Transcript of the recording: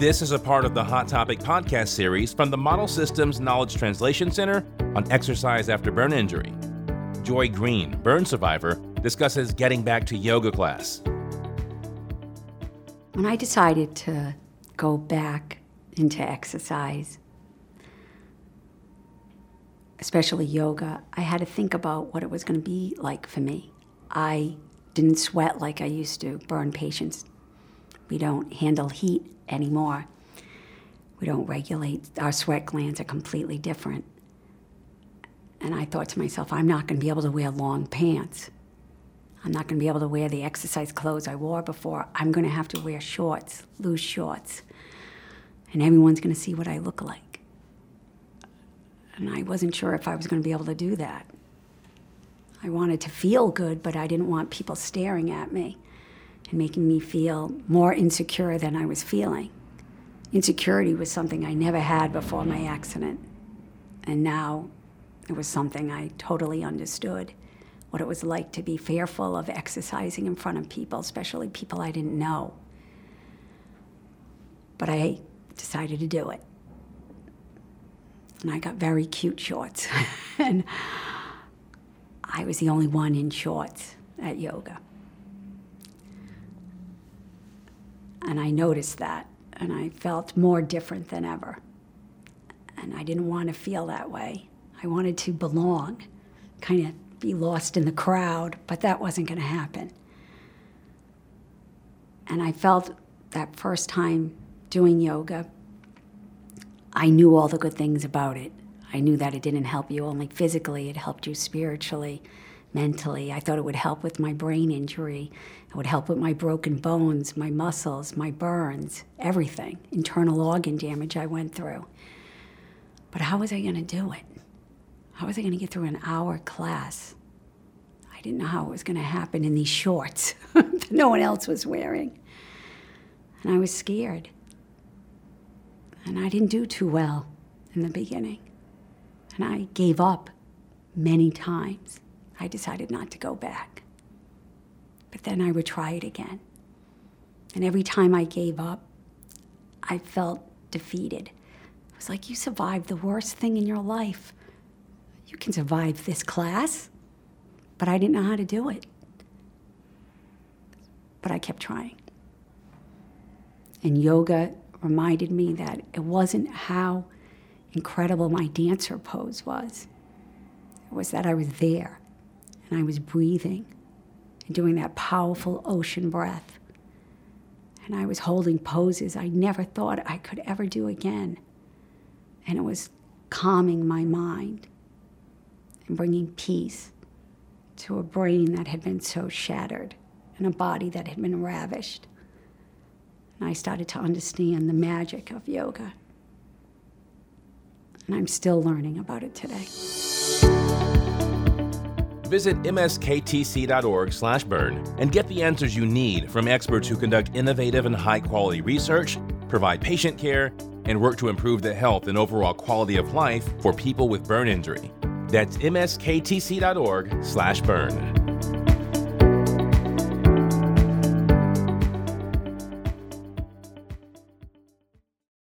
This is a part of the Hot Topic podcast series from the Model Systems Knowledge Translation Center on exercise after burn injury. Joy Green, burn survivor, discusses getting back to yoga class. When I decided to go back into exercise, especially yoga, I had to think about what it was going to be like for me. I didn't sweat like I used to, burn patients. We don't handle heat anymore. We don't regulate, our sweat glands are completely different. And I thought to myself, I'm not going to be able to wear long pants. I'm not going to be able to wear the exercise clothes I wore before. I'm going to have to wear shorts, loose shorts. And everyone's going to see what I look like. And I wasn't sure if I was going to be able to do that. I wanted to feel good, but I didn't want people staring at me and making me feel more insecure than I was feeling. Insecurity was something I never had before my accident. And now it was something I totally understood what it was like to be fearful of exercising in front of people, especially people I didn't know. But I decided to do it. And I got very cute shorts. and I was the only one in shorts at yoga. And I noticed that, and I felt more different than ever. And I didn't want to feel that way. I wanted to belong, kind of be lost in the crowd, but that wasn't going to happen. And I felt that first time doing yoga, I knew all the good things about it. I knew that it didn't help you only physically, it helped you spiritually, mentally. I thought it would help with my brain injury. It would help with my broken bones, my muscles, my burns, everything, internal organ damage I went through. But how was I going to do it? How was I going to get through an hour class? I didn't know how it was going to happen in these shorts that no one else was wearing. And I was scared. And I didn't do too well in the beginning. And I gave up many times. I decided not to go back. But then I would try it again. And every time I gave up, I felt defeated. It was like, you survived the worst thing in your life. You can survive this class. But I didn't know how to do it. But I kept trying. And yoga reminded me that it wasn't how incredible my dancer pose was, it was that I was there and I was breathing and doing that powerful ocean breath. And I was holding poses I never thought I could ever do again. And it was calming my mind and bringing peace to a brain that had been so shattered and a body that had been ravished. And I started to understand the magic of yoga. And I'm still learning about it today. Visit msktc.org/burn and get the answers you need from experts who conduct innovative and high-quality research, provide patient care, and work to improve the health and overall quality of life for people with burn injury. That's msktc.org/burn.